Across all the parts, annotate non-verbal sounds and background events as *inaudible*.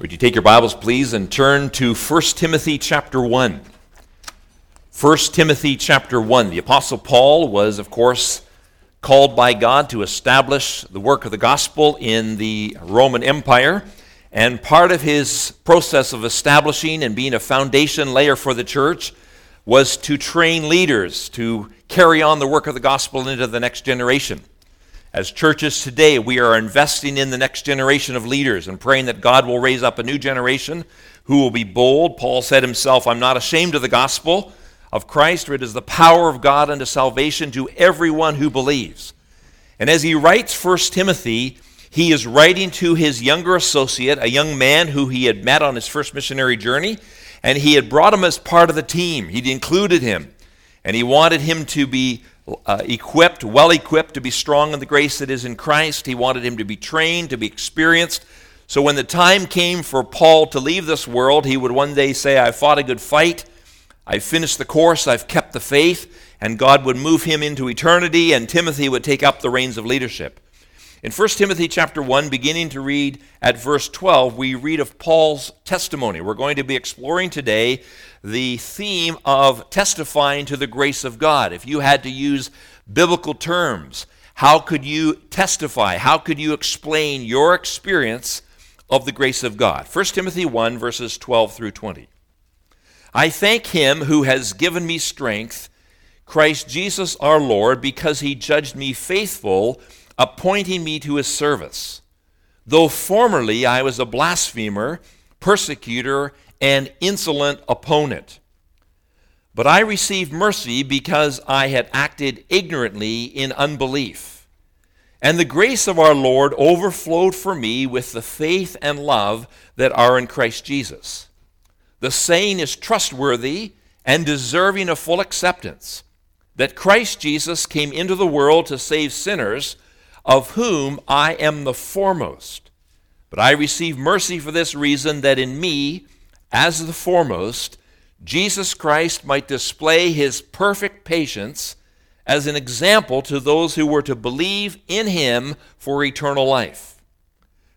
Would you take your Bibles, please, and turn to 1 Timothy chapter 1. 1 Timothy chapter 1. The Apostle Paul was, of course, called by God to establish the work of the gospel in the Roman Empire. And part of his process of establishing and being a foundation layer for the church was to train leaders to carry on the work of the gospel into the next generation. As churches today, we are investing in the next generation of leaders and praying that God will raise up a new generation who will be bold. Paul said himself, I'm not ashamed of the gospel of Christ, for it is the power of God unto salvation to everyone who believes. And as he writes 1 Timothy, he is writing to his younger associate, a young man who he had met on his first missionary journey, and he had brought him as part of the team. He'd included him, and he wanted him to be uh, equipped, well equipped to be strong in the grace that is in Christ. He wanted him to be trained, to be experienced. So when the time came for Paul to leave this world, he would one day say, I fought a good fight. I've finished the course. I've kept the faith. And God would move him into eternity, and Timothy would take up the reins of leadership. In 1 Timothy chapter 1, beginning to read at verse 12, we read of Paul's testimony. We're going to be exploring today the theme of testifying to the grace of God. If you had to use biblical terms, how could you testify? How could you explain your experience of the grace of God? 1 Timothy 1, verses 12 through 20. I thank him who has given me strength, Christ Jesus our Lord, because he judged me faithful, appointing me to his service. Though formerly I was a blasphemer, persecutor, and insolent opponent. But I received mercy because I had acted ignorantly in unbelief. And the grace of our Lord overflowed for me with the faith and love that are in Christ Jesus. The saying is trustworthy and deserving of full acceptance that Christ Jesus came into the world to save sinners, of whom I am the foremost. But I receive mercy for this reason that in me, as the foremost, Jesus Christ might display his perfect patience as an example to those who were to believe in him for eternal life.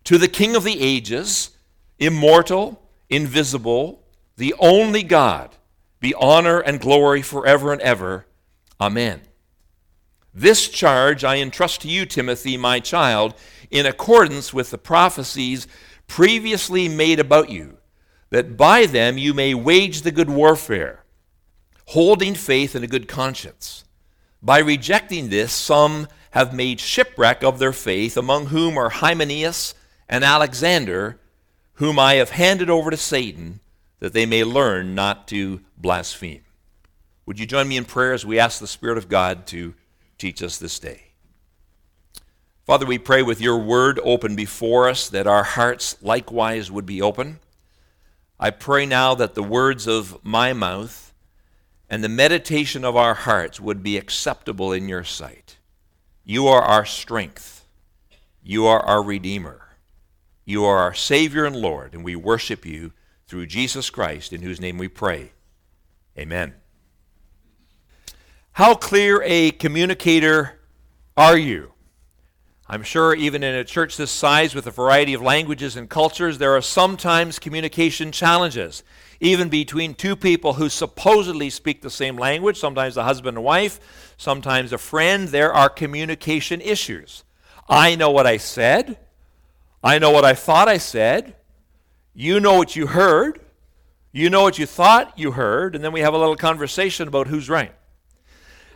To the King of the ages, immortal, invisible, the only God, be honor and glory forever and ever. Amen. This charge I entrust to you, Timothy, my child, in accordance with the prophecies previously made about you that by them you may wage the good warfare, holding faith and a good conscience. By rejecting this, some have made shipwreck of their faith, among whom are Hymenaeus and Alexander, whom I have handed over to Satan, that they may learn not to blaspheme. Would you join me in prayer as we ask the Spirit of God to teach us this day? Father, we pray with your word open before us that our hearts likewise would be open I pray now that the words of my mouth and the meditation of our hearts would be acceptable in your sight. You are our strength. You are our Redeemer. You are our Savior and Lord, and we worship you through Jesus Christ, in whose name we pray. Amen. How clear a communicator are you? I'm sure even in a church this size with a variety of languages and cultures, there are sometimes communication challenges, even between two people who supposedly speak the same language, sometimes a husband and wife, sometimes a friend. There are communication issues. I know what I said. I know what I thought I said. You know what you heard. You know what you thought you heard. And then we have a little conversation about who's right.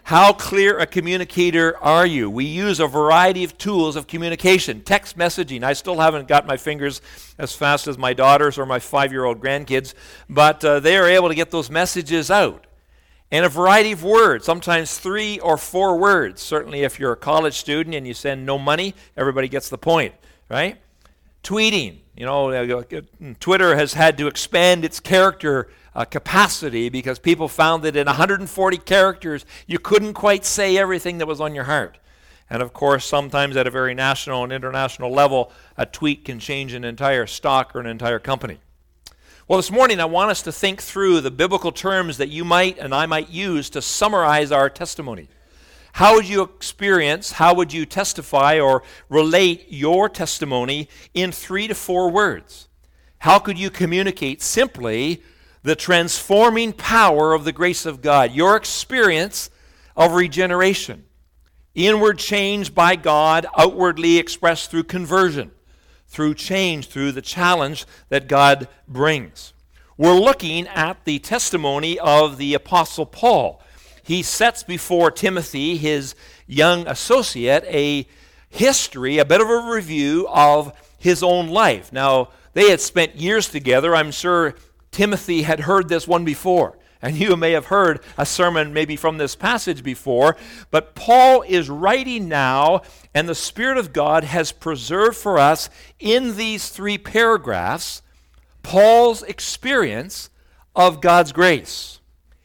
How clear a communicator are you? We use a variety of tools of communication. Text messaging. I still haven't got my fingers as fast as my daughters or my five year old grandkids, but uh, they are able to get those messages out. And a variety of words, sometimes three or four words. Certainly, if you're a college student and you send no money, everybody gets the point, right? Tweeting. You know, uh, Twitter has had to expand its character uh, capacity because people found that in 140 characters you couldn't quite say everything that was on your heart. And of course, sometimes at a very national and international level, a tweet can change an entire stock or an entire company. Well, this morning I want us to think through the biblical terms that you might and I might use to summarize our testimony. How would you experience, how would you testify or relate your testimony in three to four words? How could you communicate simply the transforming power of the grace of God? Your experience of regeneration, inward change by God, outwardly expressed through conversion, through change, through the challenge that God brings. We're looking at the testimony of the Apostle Paul. He sets before Timothy, his young associate, a history, a bit of a review of his own life. Now, they had spent years together. I'm sure Timothy had heard this one before. And you may have heard a sermon maybe from this passage before. But Paul is writing now, and the Spirit of God has preserved for us in these three paragraphs Paul's experience of God's grace.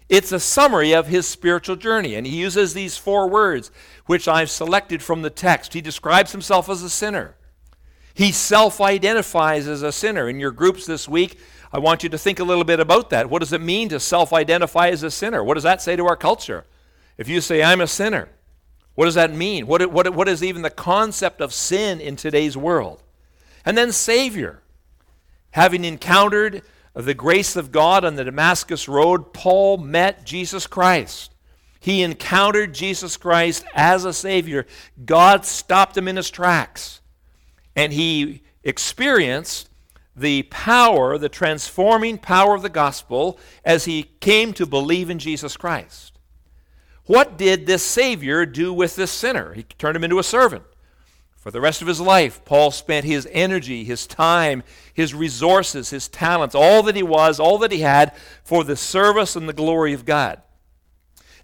It's a summary of his spiritual journey, and he uses these four words, which I've selected from the text. He describes himself as a sinner. He self identifies as a sinner. In your groups this week, I want you to think a little bit about that. What does it mean to self identify as a sinner? What does that say to our culture? If you say, I'm a sinner, what does that mean? What, what, what is even the concept of sin in today's world? And then, Savior. Having encountered the grace of God on the Damascus Road, Paul met Jesus Christ. He encountered Jesus Christ as a Savior. God stopped him in his tracks and he experienced the power, the transforming power of the gospel as he came to believe in Jesus Christ. What did this Savior do with this sinner? He turned him into a servant. For the rest of his life, Paul spent his energy, his time, his resources, his talents, all that he was, all that he had, for the service and the glory of God.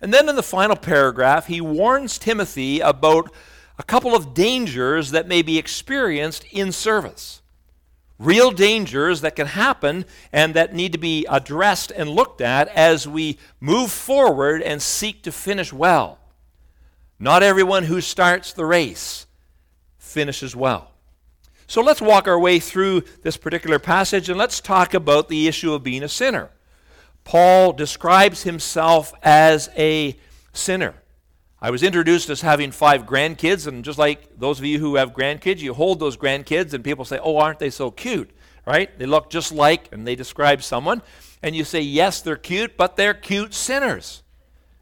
And then in the final paragraph, he warns Timothy about a couple of dangers that may be experienced in service. Real dangers that can happen and that need to be addressed and looked at as we move forward and seek to finish well. Not everyone who starts the race finishes well. So let's walk our way through this particular passage and let's talk about the issue of being a sinner. Paul describes himself as a sinner. I was introduced as having five grandkids, and just like those of you who have grandkids, you hold those grandkids, and people say, Oh, aren't they so cute? Right? They look just like, and they describe someone. And you say, Yes, they're cute, but they're cute sinners.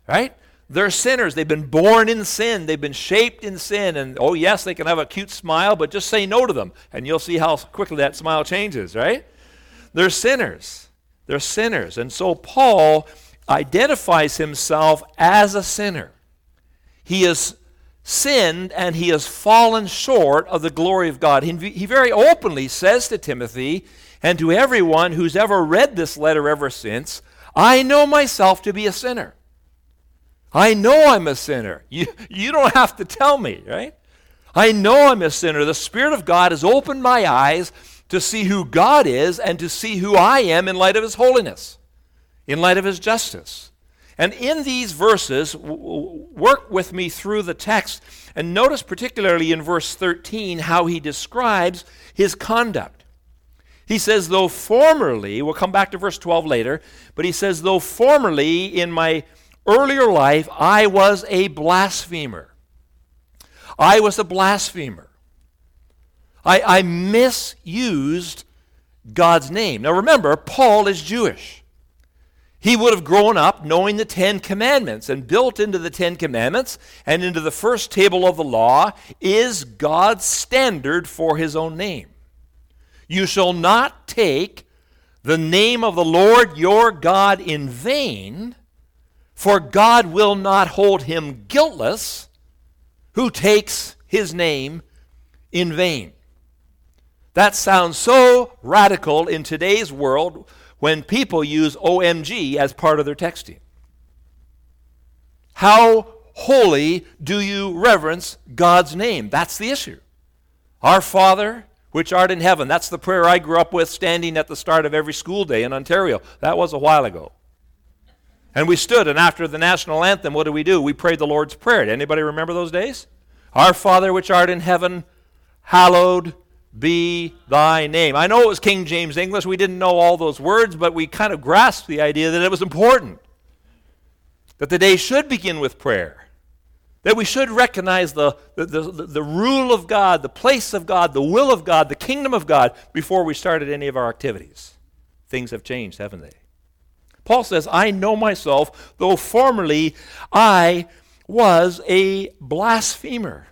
Right? They're sinners. They've been born in sin. They've been shaped in sin. And oh, yes, they can have a cute smile, but just say no to them, and you'll see how quickly that smile changes, right? They're sinners. They're sinners. And so Paul identifies himself as a sinner. He has sinned and he has fallen short of the glory of God. He, very openly says to Timothy and to everyone who's ever read this letter ever since, I know myself to be a sinner. I know I'm a sinner. You, you don't have to tell me, right? I know I'm a sinner. The Spirit of God has opened my eyes to see who God is and to see who I am in light of His holiness, in light of His justice. And in these verses, work with me through the text and notice particularly in verse 13 how he describes his conduct. He says, though formerly, we'll come back to verse 12 later, but he says, though formerly in my earlier life I was a blasphemer. I was a blasphemer. I, I misused God's name. Now remember, Paul is Jewish. He would have grown up knowing the Ten Commandments, and built into the Ten Commandments and into the first table of the law is God's standard for his own name. You shall not take the name of the Lord your God in vain, for God will not hold him guiltless who takes his name in vain. That sounds so radical in today's world when people use OMG as part of their texting. How holy do you reverence God's name? That's the issue. Our Father, which art in heaven. That's the prayer I grew up with standing at the start of every school day in Ontario. That was a while ago. And we stood, and after the national anthem, what did we do? We prayed the Lord's Prayer. Did anybody remember those days? Our Father, which art in heaven, hallowed be thy name. I know it was King James English. We didn't know all those words, but we kind of grasped the idea that it was important. That the day should begin with prayer. That we should recognize the, the, the, the, rule of God, the place of God, the will of God, the kingdom of God before we started any of our activities. Things have changed, haven't they? Paul says, I know myself, though formerly I was a blasphemer.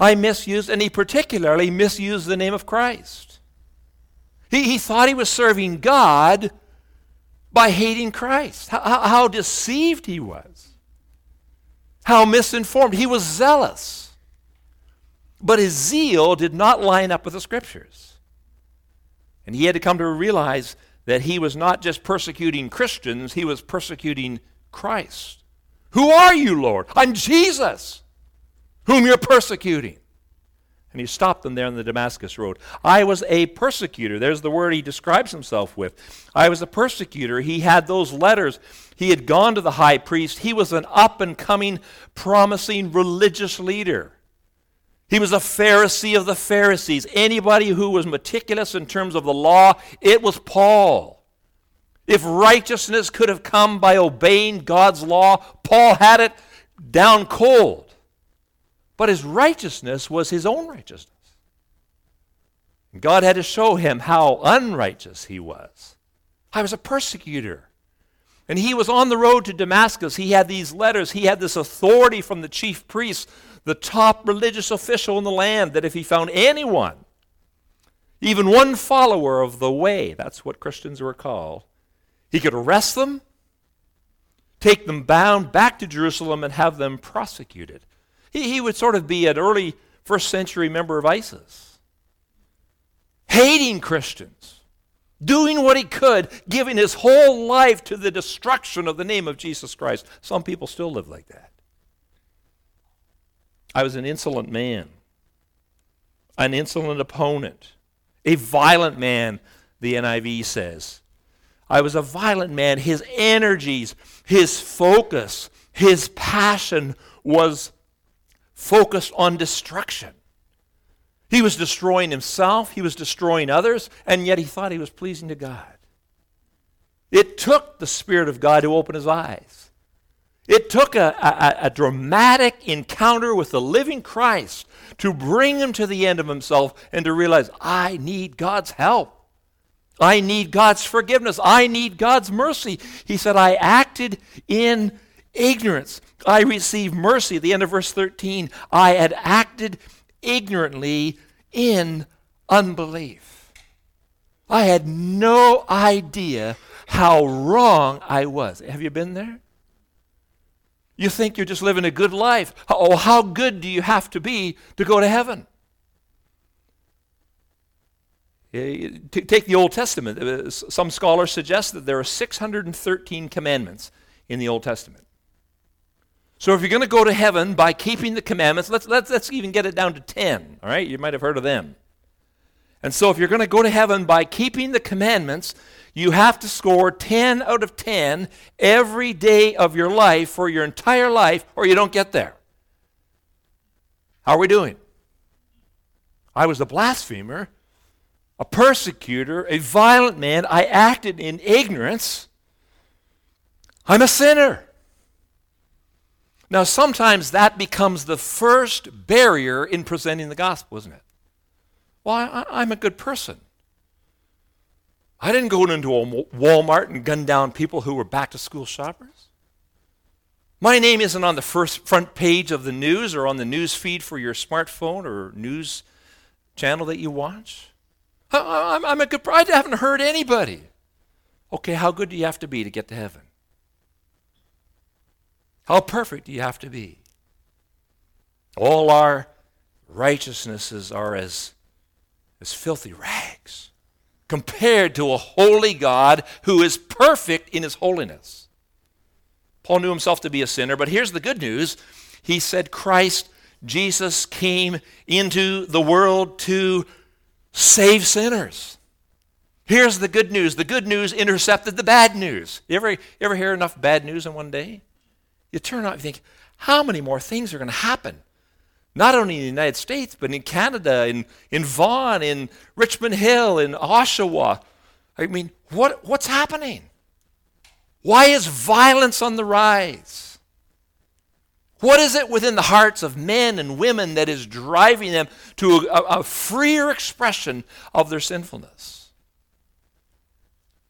I misused, and he particularly misused the name of Christ. He, he thought he was serving God by hating Christ. How, how deceived he was. How misinformed. He was zealous. But his zeal did not line up with the scriptures. And he had to come to realize that he was not just persecuting Christians, he was persecuting Christ. Who are you, Lord? I'm Jesus, whom you're persecuting. And he stopped them there on the Damascus Road. I was a persecutor. There's the word he describes himself with. I was a persecutor. He had those letters. He had gone to the high priest. He was an up and coming, promising religious leader. He was a Pharisee of the Pharisees. Anybody who was meticulous in terms of the law, it was Paul. If righteousness could have come by obeying God's law, Paul had it down cold. But his righteousness was his own righteousness. God had to show him how unrighteous he was. I was a persecutor. And he was on the road to Damascus. He had these letters. He had this authority from the chief priest, the top religious official in the land, that if he found anyone, even one follower of the way, that's what Christians were called, he could arrest them, take them bound back to Jerusalem, and have them prosecuted. He, he would sort of be an early first century member of ISIS, hating Christians, doing what he could, giving his whole life to the destruction of the name of Jesus Christ. Some people still live like that. I was an insolent man, an insolent opponent, a violent man, the NIV says. I was a violent man. His energies, his focus, his passion was focused on destruction. He was destroying himself, he was destroying others, and yet he thought he was pleasing to God. It took the Spirit of God to open his eyes. It took a, a, a, dramatic encounter with the living Christ to bring him to the end of himself and to realize, I need God's help. I need God's forgiveness. I need God's mercy. He said, I acted in ignorance. I received mercy. At the end of verse 13, I had acted ignorantly in unbelief. I had no idea how wrong I was. Have you been there? You think you're just living a good life. Oh, how good do you have to be to go to heaven? Take the Old Testament. Uh, some scholars suggest that there are 613 commandments in the Old Testament. So if you're going to go to heaven by keeping the commandments, let's, let's, let's even get it down to 10, all right? You might have heard of them. And so if you're going to go to heaven by keeping the commandments, you have to score 10 out of 10 every day of your life for your entire life, or you don't get there. How are we doing? I was a blasphemer, a persecutor, a violent man. I acted in ignorance. I'm a sinner. Now, sometimes that becomes the first barrier in presenting the gospel, isn't it? Well, I, am a good person. I didn't go into a Walmart and gun down people who were back to school shoppers. My name isn't on the first front page of the news or on the news feed for your smartphone or news channel that you watch. I'm, I'm a good. I haven't hurt anybody. Okay, how good do you have to be to get to heaven? How perfect do you have to be? All our righteousnesses are as, as filthy rags compared to a holy God who is perfect in his holiness. Paul knew himself to be a sinner, but here's the good news. He said, Christ, Jesus, came into the world to save sinners. Here's the good news. The good news intercepted the bad news. You ever, you ever hear enough bad news in one day? You turn out and think, how many more things are going to happen? Not only in the United States, but in Canada, in, in Vaughan, in Richmond Hill, in Oshawa. I mean, what, what's happening? Why is violence on the rise? What is it within the hearts of men and women that is driving them to a, a freer expression of their sinfulness?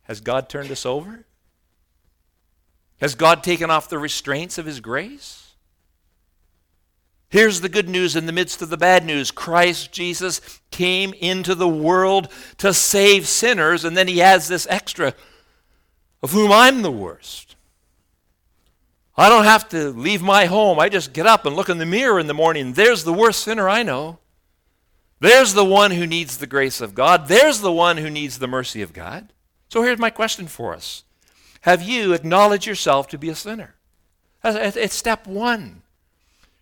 Has God turned us over? Has God taken off the restraints of His grace? Here's the good news in the midst of the bad news Christ Jesus came into the world to save sinners, and then He has this extra of whom I'm the worst. I don't have to leave my home. I just get up and look in the mirror in the morning. There's the worst sinner I know. There's the one who needs the grace of God. There's the one who needs the mercy of God. So here's my question for us Have you acknowledged yourself to be a sinner? It's step one.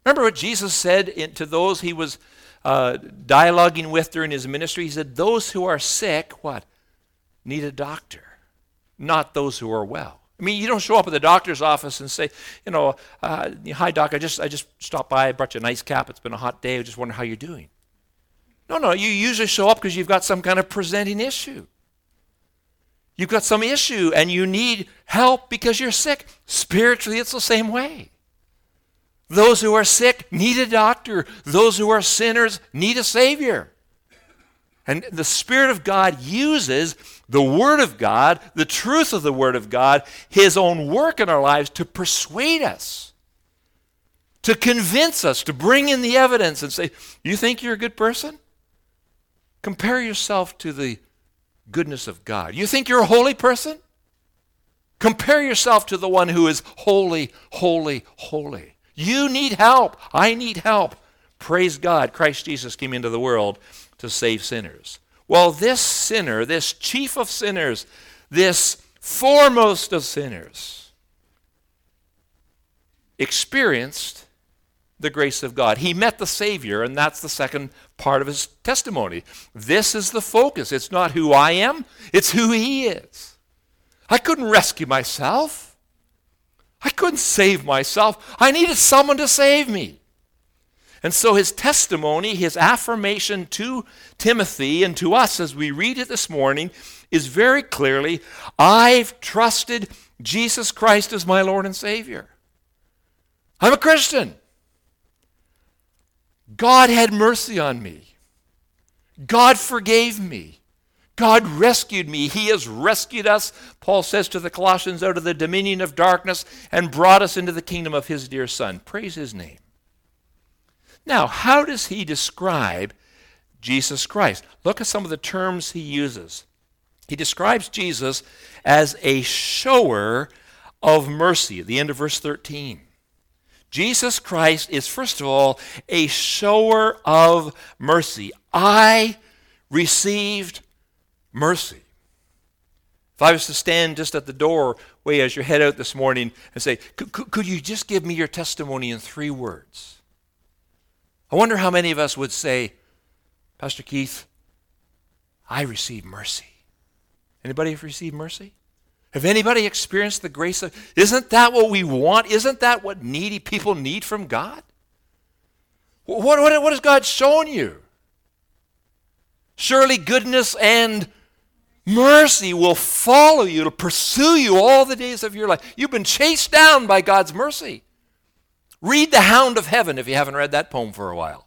Remember what Jesus said to those he was uh, dialoguing with during his ministry? He said, Those who are sick, what? Need a doctor, not those who are well. I mean, you don't show up at the doctor's office and say, you know, uh, hi doc, I just I just stopped by, I brought you a nice cap. It's been a hot day. I just wonder how you're doing. No, no, you usually show up because you've got some kind of presenting issue. You've got some issue and you need help because you're sick. Spiritually, it's the same way. Those who are sick need a doctor. Those who are sinners need a Savior. And the Spirit of God uses the Word of God, the truth of the Word of God, His own work in our lives to persuade us, to convince us, to bring in the evidence and say, You think you're a good person? Compare yourself to the goodness of God. You think you're a holy person? Compare yourself to the one who is holy, holy, holy. You need help. I need help. Praise God. Christ Jesus came into the world to save sinners. Well, this sinner, this chief of sinners, this foremost of sinners, experienced the grace of God. He met the Savior, and that's the second part of his testimony. This is the focus. It's not who I am, it's who He is. I couldn't rescue myself, I couldn't save myself. I needed someone to save me. And so his testimony, his affirmation to Timothy and to us as we read it this morning is very clearly I've trusted Jesus Christ as my Lord and Savior. I'm a Christian. God had mercy on me. God forgave me. God rescued me. He has rescued us, Paul says to the Colossians, out of the dominion of darkness and brought us into the kingdom of his dear Son. Praise his name. Now, how does he describe Jesus Christ? Look at some of the terms he uses. He describes Jesus as a shower of mercy at the end of verse 13. Jesus Christ is, first of all, a shower of mercy. I received mercy. If I was to stand just at the doorway as you head out this morning and say, Could you just give me your testimony in three words? I wonder how many of us would say, Pastor Keith, I received mercy. Anybody have received mercy? Have anybody experienced the grace of Isn't that what we want? Isn't that what needy people need from God? What, what, what has God shown you? Surely goodness and mercy will follow you, to pursue you all the days of your life. You've been chased down by God's mercy. Read The Hound of Heaven if you haven't read that poem for a while.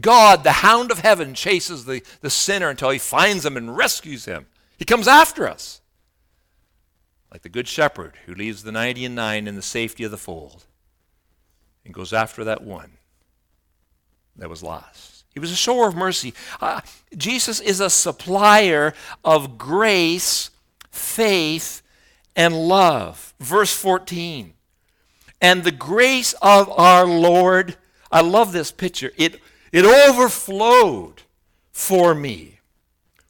God, the hound of heaven, chases the, the sinner until he finds him and rescues him. He comes after us. Like the good shepherd who leaves the 90 and 9 in the safety of the fold and goes after that one that was lost. He was a shower of mercy. Uh, Jesus is a supplier of grace, faith, and love. Verse 14 and the grace of our Lord. I love this picture. It, it overflowed for me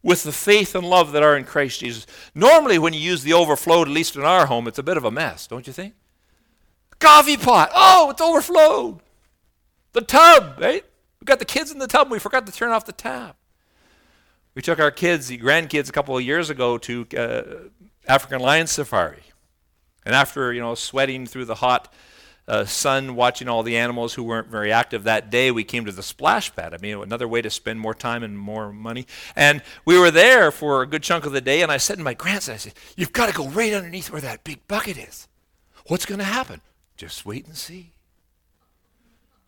with the faith and love that are in Christ Jesus. Normally, when you use the overflowed, at least in our home, it's a bit of a mess, don't you think? Coffee pot. Oh, it's overflowed. The tub, right? We got the kids in the tub. We forgot to turn off the tap. We took our kids, the grandkids, a couple of years ago to uh, African lion safari. And after, you know, sweating through the hot uh, sun, watching all the animals who weren't very active that day, we came to the splash pad. I mean, another way to spend more time and more money. And we were there for a good chunk of the day, and I said to my grandson, I said, You've got to go right underneath where that big bucket is. What's going to happen? Just wait and see.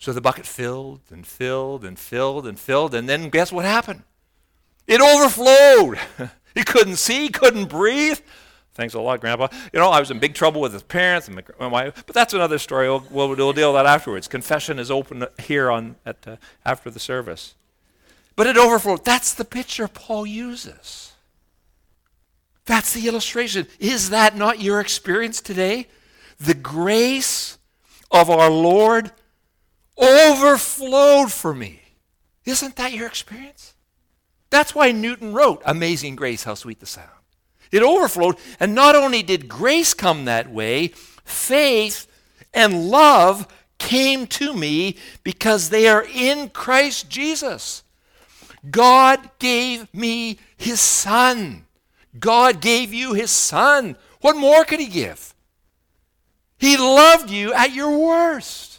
So the bucket filled and filled and filled and filled, and then guess what happened? It overflowed. *laughs* he couldn't see, couldn't breathe. Thanks a lot, Grandpa. You know, I was in big trouble with his parents and my wife, but that's another story. We'll, we'll, we'll, deal with that afterwards. Confession is open here on at uh, after the service. But it overflowed. That's the picture Paul uses. That's the illustration. Is that not your experience today? The grace of our Lord overflowed for me. Isn't that your experience? That's why Newton wrote Amazing Grace, How Sweet the Sound. It overflowed, and not only did grace come that way, faith and love came to me because they are in Christ Jesus. God gave me his son. God gave you his son. What more could he give? He loved you at your worst.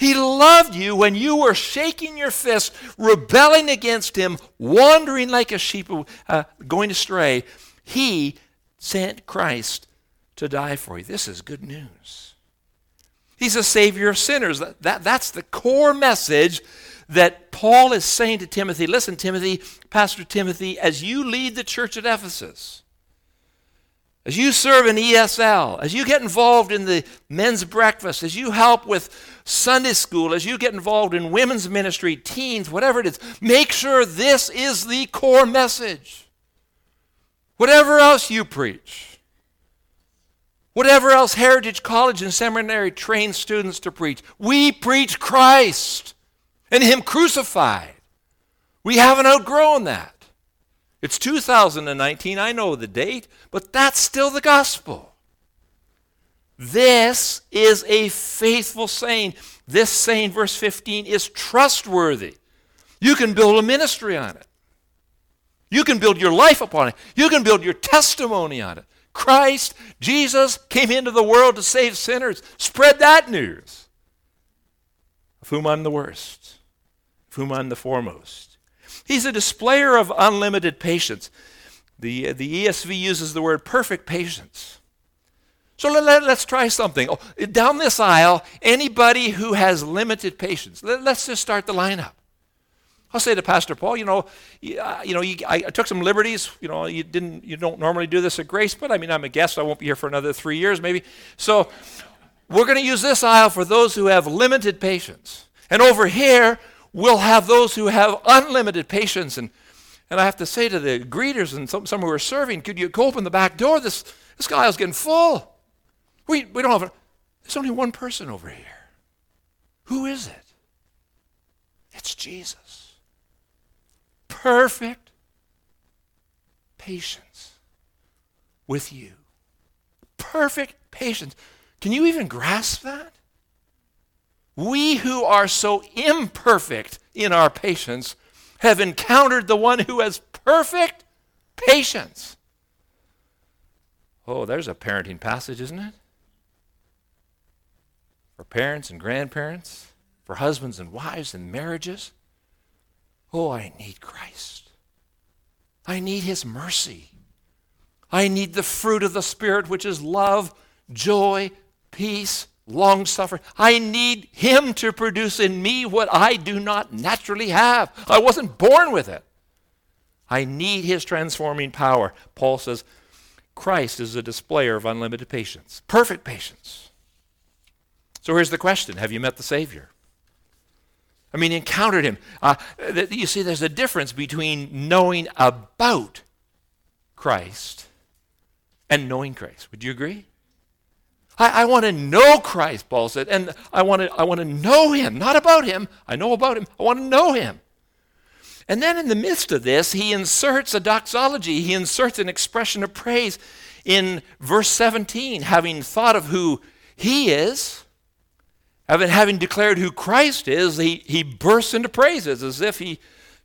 He loved you when you were shaking your fist, rebelling against him, wandering like a sheep uh, going astray. He sent Christ to die for you. This is good news. He's a savior of sinners. That, that, that's the core message that Paul is saying to Timothy. Listen, Timothy, Pastor Timothy, as you lead the church at Ephesus, as you serve in ESL, as you get involved in the men's breakfast, as you help with Sunday school, as you get involved in women's ministry, teens, whatever it is, make sure this is the core message. Whatever else you preach, whatever else Heritage College and Seminary trains students to preach, we preach Christ and Him crucified. We haven't outgrown that. It's 2019, I know the date, but that's still the gospel. This is a faithful saying. This saying, verse 15, is trustworthy. You can build a ministry on it. You can build your life upon it. You can build your testimony on it. Christ, Jesus, came into the world to save sinners. Spread that news. Of whom I'm the worst of whom I'm the foremost. He's a displayer of unlimited patience. The, the ESV uses the word perfect patience. So let, us try something. Oh, down this aisle, anybody who has limited patience, let, us just start the lineup. I'll say to Pastor Paul, you know, you, uh, you know, you, I, I, took some liberties. You know, you didn't, you don't normally do this at Grace, but I mean, I'm a guest. I won't be here for another three years, maybe. So, we're going to use this aisle for those who have limited patience, and over here we'll have those who have unlimited patience. And, and I have to say to the greeters and some, some who are serving, could you open the back door? This, this aisle's getting full. We, we don't have, a, there's only one person over here. Who is it? It's Jesus. Perfect patience with you. Perfect patience. Can you even grasp that? We who are so imperfect in our patience have encountered the one who has perfect patience. Oh, there's a parenting passage, isn't it? For parents and grandparents, for husbands and wives and marriages. Oh, I need Christ. I need His mercy. I need the fruit of the Spirit, which is love, joy, peace, long suffering. I need Him to produce in me what I do not naturally have. I wasn't born with it. I need His transforming power. Paul says, Christ is a displayer of unlimited patience, perfect patience. So here's the question Have you met the Savior? I mean, encountered Him. Uh, you see, there's a difference between knowing about Christ and knowing Christ. Would you agree? I, I want to know Christ, Paul said, and I want to I want to know him, not about him. I know about him. I want to know him. And then in the midst of this, he inserts a doxology. He inserts an expression of praise in verse 17, having thought of who he is, having, having declared who Christ is, he, he bursts into praises as if he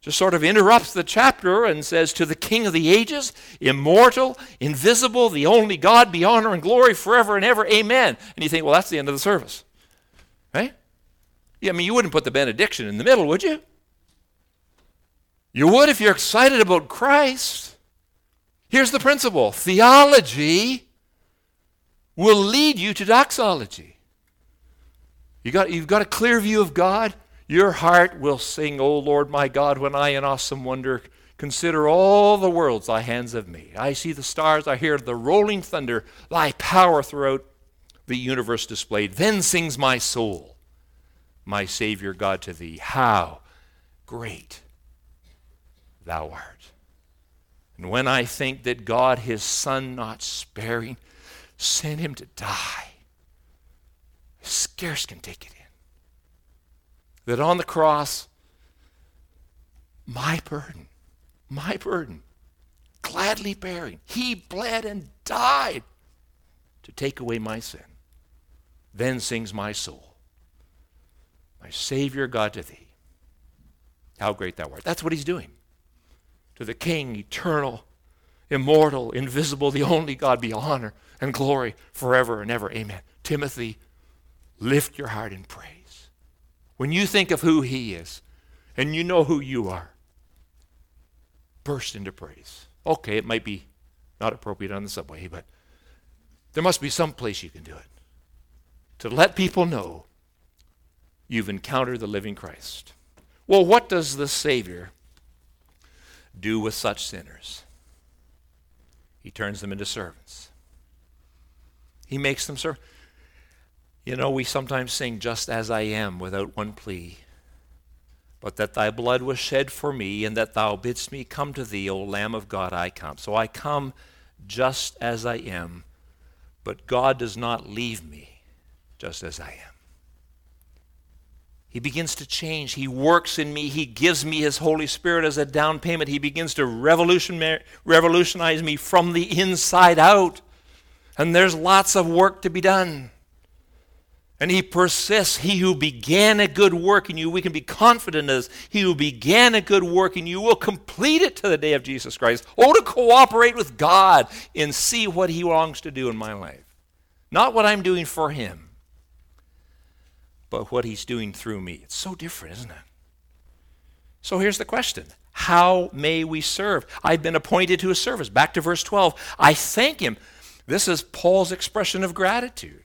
just sort of interrupts the chapter and says, To the King of the ages, immortal, invisible, the only God, be honor and glory forever and ever. Amen. And you think, well, that's the end of the service. Right? Yeah, I mean, you wouldn't put the benediction in the middle, would you? You would if you're excited about Christ. Here's the principle theology will lead you to doxology. You got, you've got a clear view of God. Your heart will sing, O Lord my God, when I in awesome wonder consider all the worlds thy hands have made. I see the stars, I hear the rolling thunder, thy power throughout the universe displayed. Then sings my soul, my Savior God, to thee. How great thou art. And when I think that God, his Son, not sparing, sent him to die, I scarce can take it. That on the cross, my burden, my burden, gladly bearing, he bled and died to take away my sin. Then sings my soul, My Savior God to thee. How great thou art. That's what he's doing. To the King, eternal, immortal, invisible, the only God, be honor and glory forever and ever. Amen. Timothy, lift your heart in praise. When you think of who he is and you know who you are, burst into praise. Okay, it might be not appropriate on the subway, but there must be some place you can do it to let people know you've encountered the living Christ. Well, what does the Savior do with such sinners? He turns them into servants. He makes them serve. You know, we sometimes sing, Just as I am, without one plea. But that thy blood was shed for me, and that thou bidst me come to thee, O Lamb of God, I come. So I come just as I am, but God does not leave me just as I am. He begins to change. He works in me. He gives me His Holy Spirit as a down payment. He begins to revolutionize me from the inside out. And there's lots of work to be done. And he persists. He who began a good work in you, we can be confident as he who began a good work in you will complete it to the day of Jesus Christ. Oh, to cooperate with God and see what he longs to do in my life. Not what I'm doing for him, but what he's doing through me. It's so different, isn't it? So here's the question How may we serve? I've been appointed to a service. Back to verse 12. I thank him. This is Paul's expression of gratitude.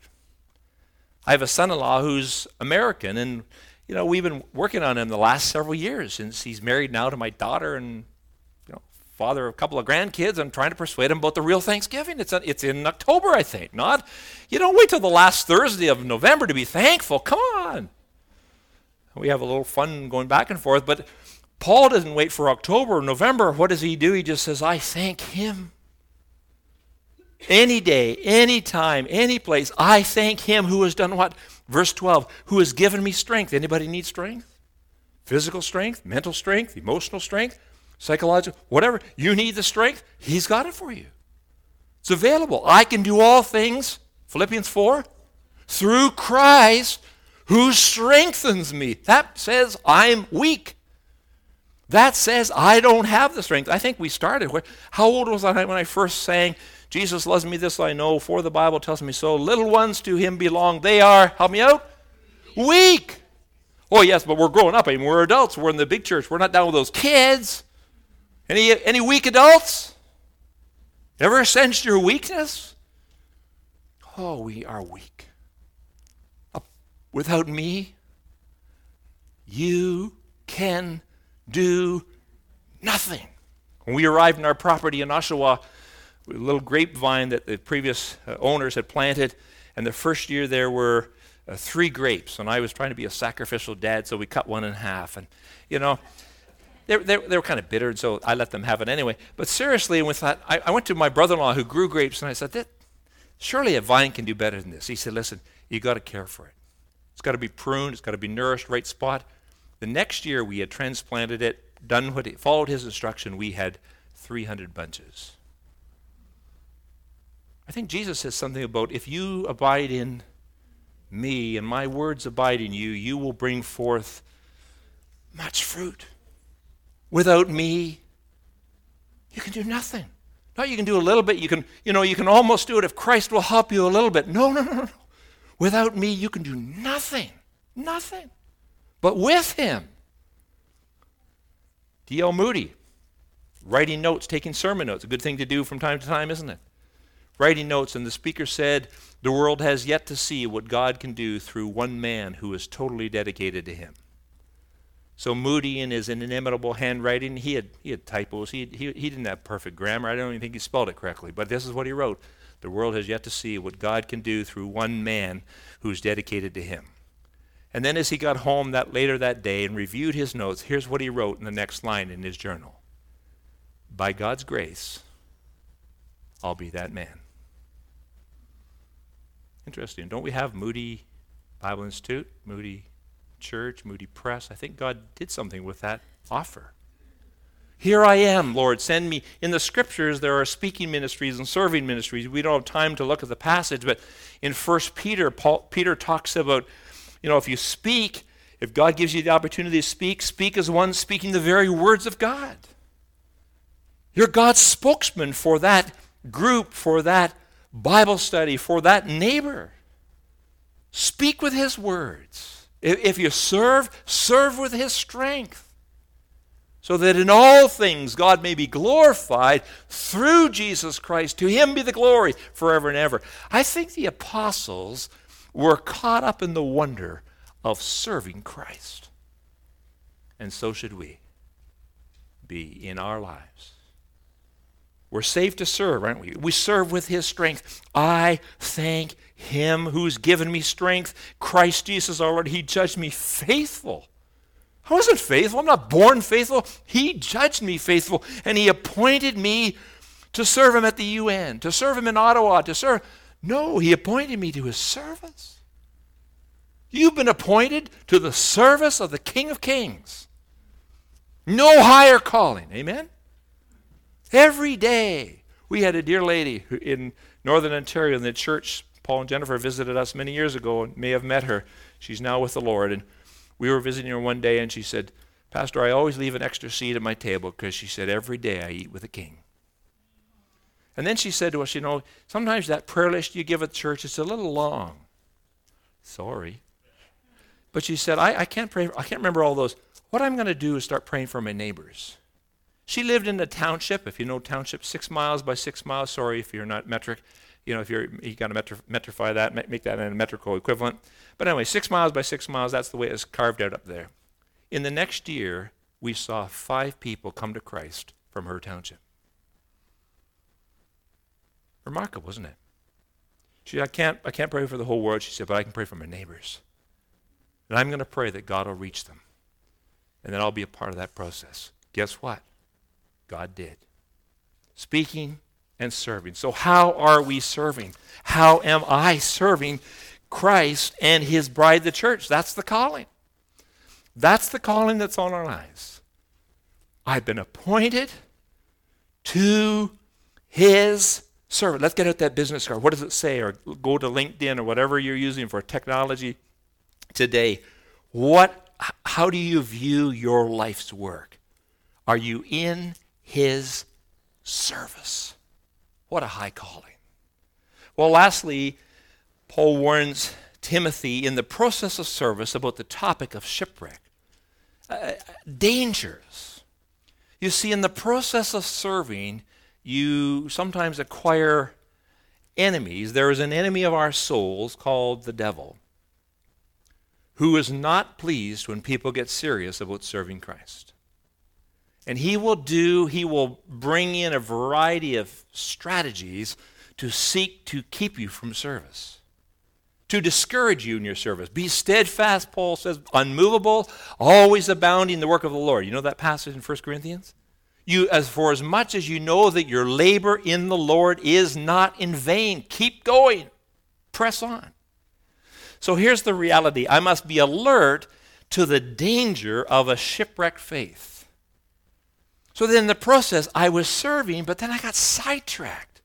I have a son in law who's American, and you know, we've been working on him the last several years since he's married now to my daughter and you know father of a couple of grandkids. I'm trying to persuade him about the real Thanksgiving. It's, a, it's in October, I think. Not, you don't wait till the last Thursday of November to be thankful. Come on. We have a little fun going back and forth, but Paul doesn't wait for October or November. What does he do? He just says, I thank him. Any day, any time, any place, I thank him who has done what? Verse 12, who has given me strength. Anybody need strength? Physical strength, mental strength, emotional strength? psychological, whatever. You need the strength, He's got it for you. It's available. I can do all things, Philippians 4, through Christ who strengthens me. That says I'm weak. That says I don't have the strength. I think we started. How old was I when I first sang, Jesus loves me, this I know, for the Bible tells me so. Little ones to him belong. They are, help me out, weak. Oh, yes, but we're growing up. I mean, we're adults. We're in the big church. We're not down with those kids. Any, any weak adults? Ever sensed your weakness? Oh, we are weak. without me, you can do nothing. When we arrived in our property in Oshawa, a little grapevine that the previous uh, owners had planted, and the first year there were uh, three grapes, and I was trying to be a sacrificial dad, so we cut one in half. And, you know, they, they, they were kind of bitter, and so I let them have it anyway. But seriously, with that, I, I went to my brother-in-law who grew grapes, and I said, surely a vine can do better than this. He said, listen, you got to care for it. It's got to be pruned. It's got to be nourished, right spot. The next year we had transplanted it, done what he followed his instruction. We had 300 bunches. I think Jesus says something about if you abide in me and my words abide in you, you will bring forth much fruit. Without me, you can do nothing. No, you can do a little bit. You can, you know, you can almost do it if Christ will help you a little bit. No, no, no, no. Without me, you can do nothing. Nothing. But with him. D.L. Moody, writing notes, taking sermon notes, a good thing to do from time to time, isn't it? Writing notes, and the speaker said, The world has yet to see what God can do through one man who is totally dedicated to Him. So Moody, in his inimitable handwriting, he had, he had typos. He, he, he didn't have perfect grammar. I don't even think he spelled it correctly. But this is what he wrote The world has yet to see what God can do through one man who's dedicated to Him. And then as he got home that later that day and reviewed his notes, here's what he wrote in the next line in his journal. By God's grace, I'll be that man. Interesting. Don't we have Moody Bible Institute, Moody Church, Moody Press? I think God did something with that offer. Here I am, Lord, send me. In the scriptures, there are speaking ministries and serving ministries. We don't have time to look at the passage, but in 1 Peter, Paul, Peter talks about you know, if you speak, if God gives you the opportunity to speak, speak as one speaking the very words of God. You're God's spokesman for that group, for that Bible study, for that neighbor. Speak with His words. If you serve, serve with His strength. So that in all things God may be glorified through Jesus Christ. To Him be the glory forever and ever. I think the apostles we're caught up in the wonder of serving Christ. And so should we be in our lives. We're saved to serve, aren't we? We serve with His strength. I thank Him who's given me strength. Christ Jesus already, He judged me faithful. I wasn't faithful. I'm not born faithful. He judged me faithful, and He appointed me to serve Him at the UN, to serve Him in Ottawa, to serve. No, he appointed me to his service. You've been appointed to the service of the King of Kings. No higher calling. Amen? Every day. We had a dear lady in Northern Ontario in the church. Paul and Jennifer visited us many years ago and may have met her. She's now with the Lord. And we were visiting her one day and she said, Pastor, I always leave an extra seat at my table because she said, every day I eat with a king. And then she said to us, You know, sometimes that prayer list you give at church is a little long. Sorry. But she said, I, I can't pray, I can't remember all those. What I'm going to do is start praying for my neighbors. She lived in a township, if you know township, six miles by six miles. Sorry if you're not metric. You know, if you're, you got to metri- metrify that, make that a metrical equivalent. But anyway, six miles by six miles, that's the way it's carved out up there. In the next year, we saw five people come to Christ from her township. Remarkable, isn't it? She said, I can't, I can't pray for the whole world, she said, but I can pray for my neighbors. And I'm going to pray that God will reach them. And then I'll be a part of that process. Guess what? God did. Speaking and serving. So, how are we serving? How am I serving Christ and his bride, the church? That's the calling. That's the calling that's on our lives. I've been appointed to his servant. Let's get out that business card. What does it say? Or go to LinkedIn or whatever you're using for technology today. What how do you view your life's work? Are you in his service? What a high calling. Well, lastly, Paul warns Timothy in the process of service about the topic of shipwreck. Uh, dangers. You see, in the process of serving, you sometimes acquire enemies. There is an enemy of our souls called the devil who is not pleased when people get serious about serving Christ. And he will do, he will bring in a variety of strategies to seek to keep you from service, to discourage you in your service. Be steadfast, Paul says, unmovable, always abounding in the work of the Lord. You know that passage in 1 Corinthians? You, as for as much as you know that your labor in the Lord is not in vain, keep going, press on. So here's the reality I must be alert to the danger of a shipwrecked faith. So then in the process, I was serving, but then I got sidetracked.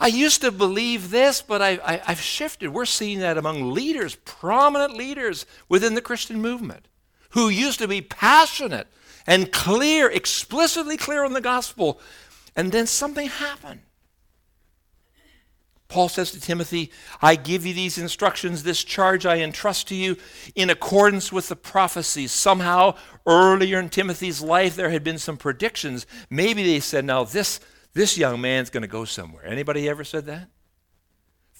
I used to believe this, but I, I, I've shifted. We're seeing that among leaders, prominent leaders within the Christian movement, who used to be passionate and clear, explicitly clear on the gospel. And then something happened. Paul says to Timothy, I give you these instructions, this charge I entrust to you in accordance with the prophecies. Somehow, earlier in Timothy's life, there had been some predictions. Maybe they said, now this, This young man's going to go somewhere. Anybody ever said that?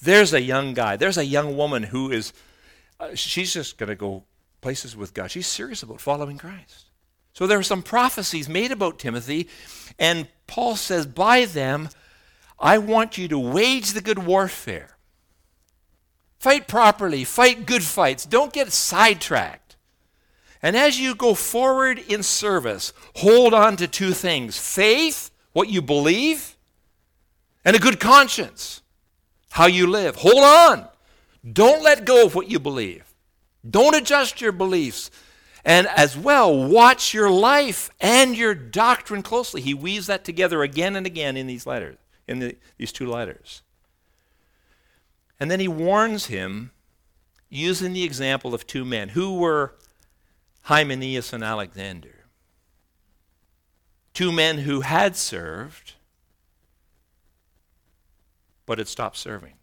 There's a young guy, there's a young woman who is, uh, she's just going to go places with God. She's serious about following Christ. So there are some prophecies made about Timothy, and Paul says, By them, I want you to wage the good warfare. Fight properly, fight good fights. Don't get sidetracked. And as you go forward in service, hold on to two things faith, what you believe, and a good conscience, how you live. Hold on. Don't let go of what you believe. Don't adjust your beliefs. And as well, watch your life and your doctrine closely. He weaves that together again and again in these letters, in the, these two letters. And then he warns him using the example of two men who were Hymenaeus and Alexander. Two men who had served, but had stopped serving.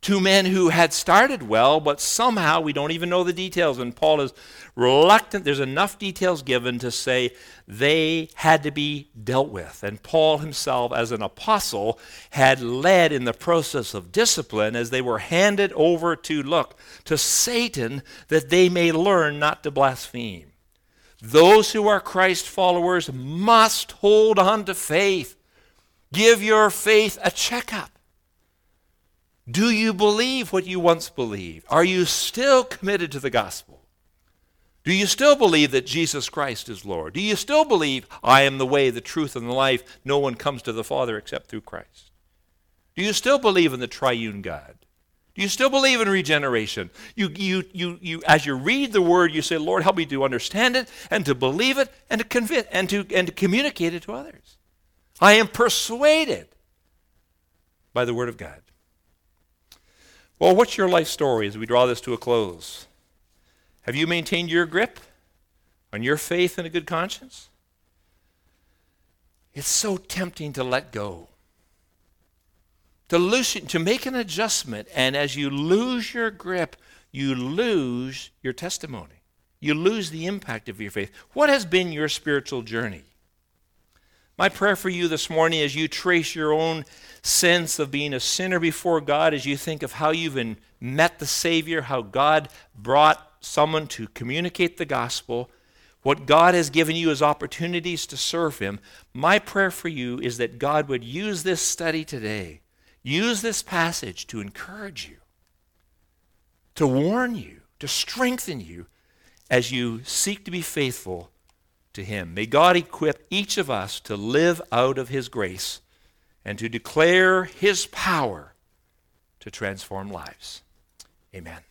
Two men who had started well, but somehow we don't even know the details. And Paul is reluctant. There's enough details given to say they had to be dealt with. And Paul himself, as an apostle, had led in the process of discipline as they were handed over to, look, to Satan that they may learn not to blaspheme. Those who are Christ followers must hold on to faith. Give your faith a checkup. Do you believe what you once believed? Are you still committed to the gospel? Do you still believe that Jesus Christ is Lord? Do you still believe, I am the way, the truth, and the life? No one comes to the Father except through Christ. Do you still believe in the triune God? Do you still believe in regeneration? You, you, you, you, as you read the word, you say, Lord, help me to understand it and to believe it and to, convince, and to, and to communicate it to others. I am persuaded by the word of God. Well, what's your life story as we draw this to a close? Have you maintained your grip on your faith and a good conscience? It's so tempting to let go. To loosen, to make an adjustment, and as you lose your grip, you lose your testimony. You lose the impact of your faith. What has been your spiritual journey? My prayer for you this morning as you trace your own sense of being a sinner before God, as you think of how you've met the Savior, how God brought someone to communicate the gospel, what God has given you as opportunities to serve Him, my prayer for you is that God would use this study today, use this passage to encourage you, to warn you, to strengthen you as you seek to be faithful to Him. May God equip each of us to live out of His grace and to declare His power to transform lives. Amen.